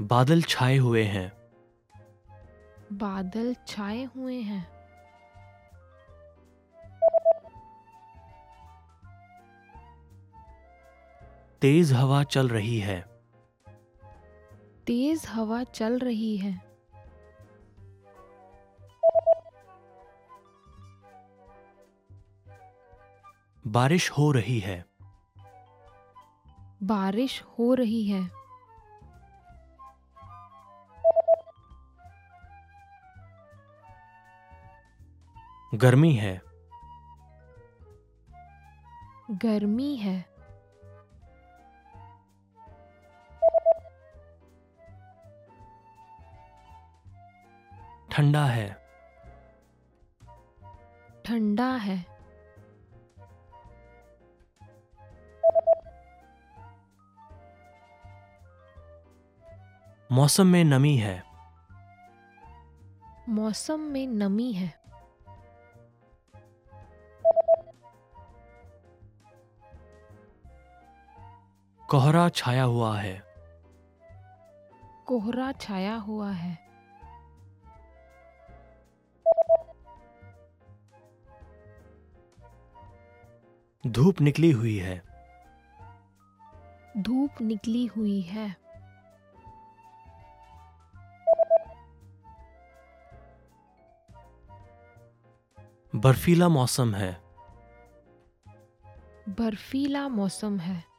बादल छाए हुए हैं। बादल छाए हुए हैं। तेज हवा चल रही है। तेज हवा चल रही है। बारिश हो रही है। बारिश हो रही है। गर्मी है। गर्मी है। ठंडा है। ठंडा है। मौसम में नमी है। मौसम में नमी है। कोहरा छाया हुआ है। कोहरा छाया हुआ है। धूप निकली हुई है। धूप निकली हुई है। बर्फीला मौसम है। बर्फीला मौसम है।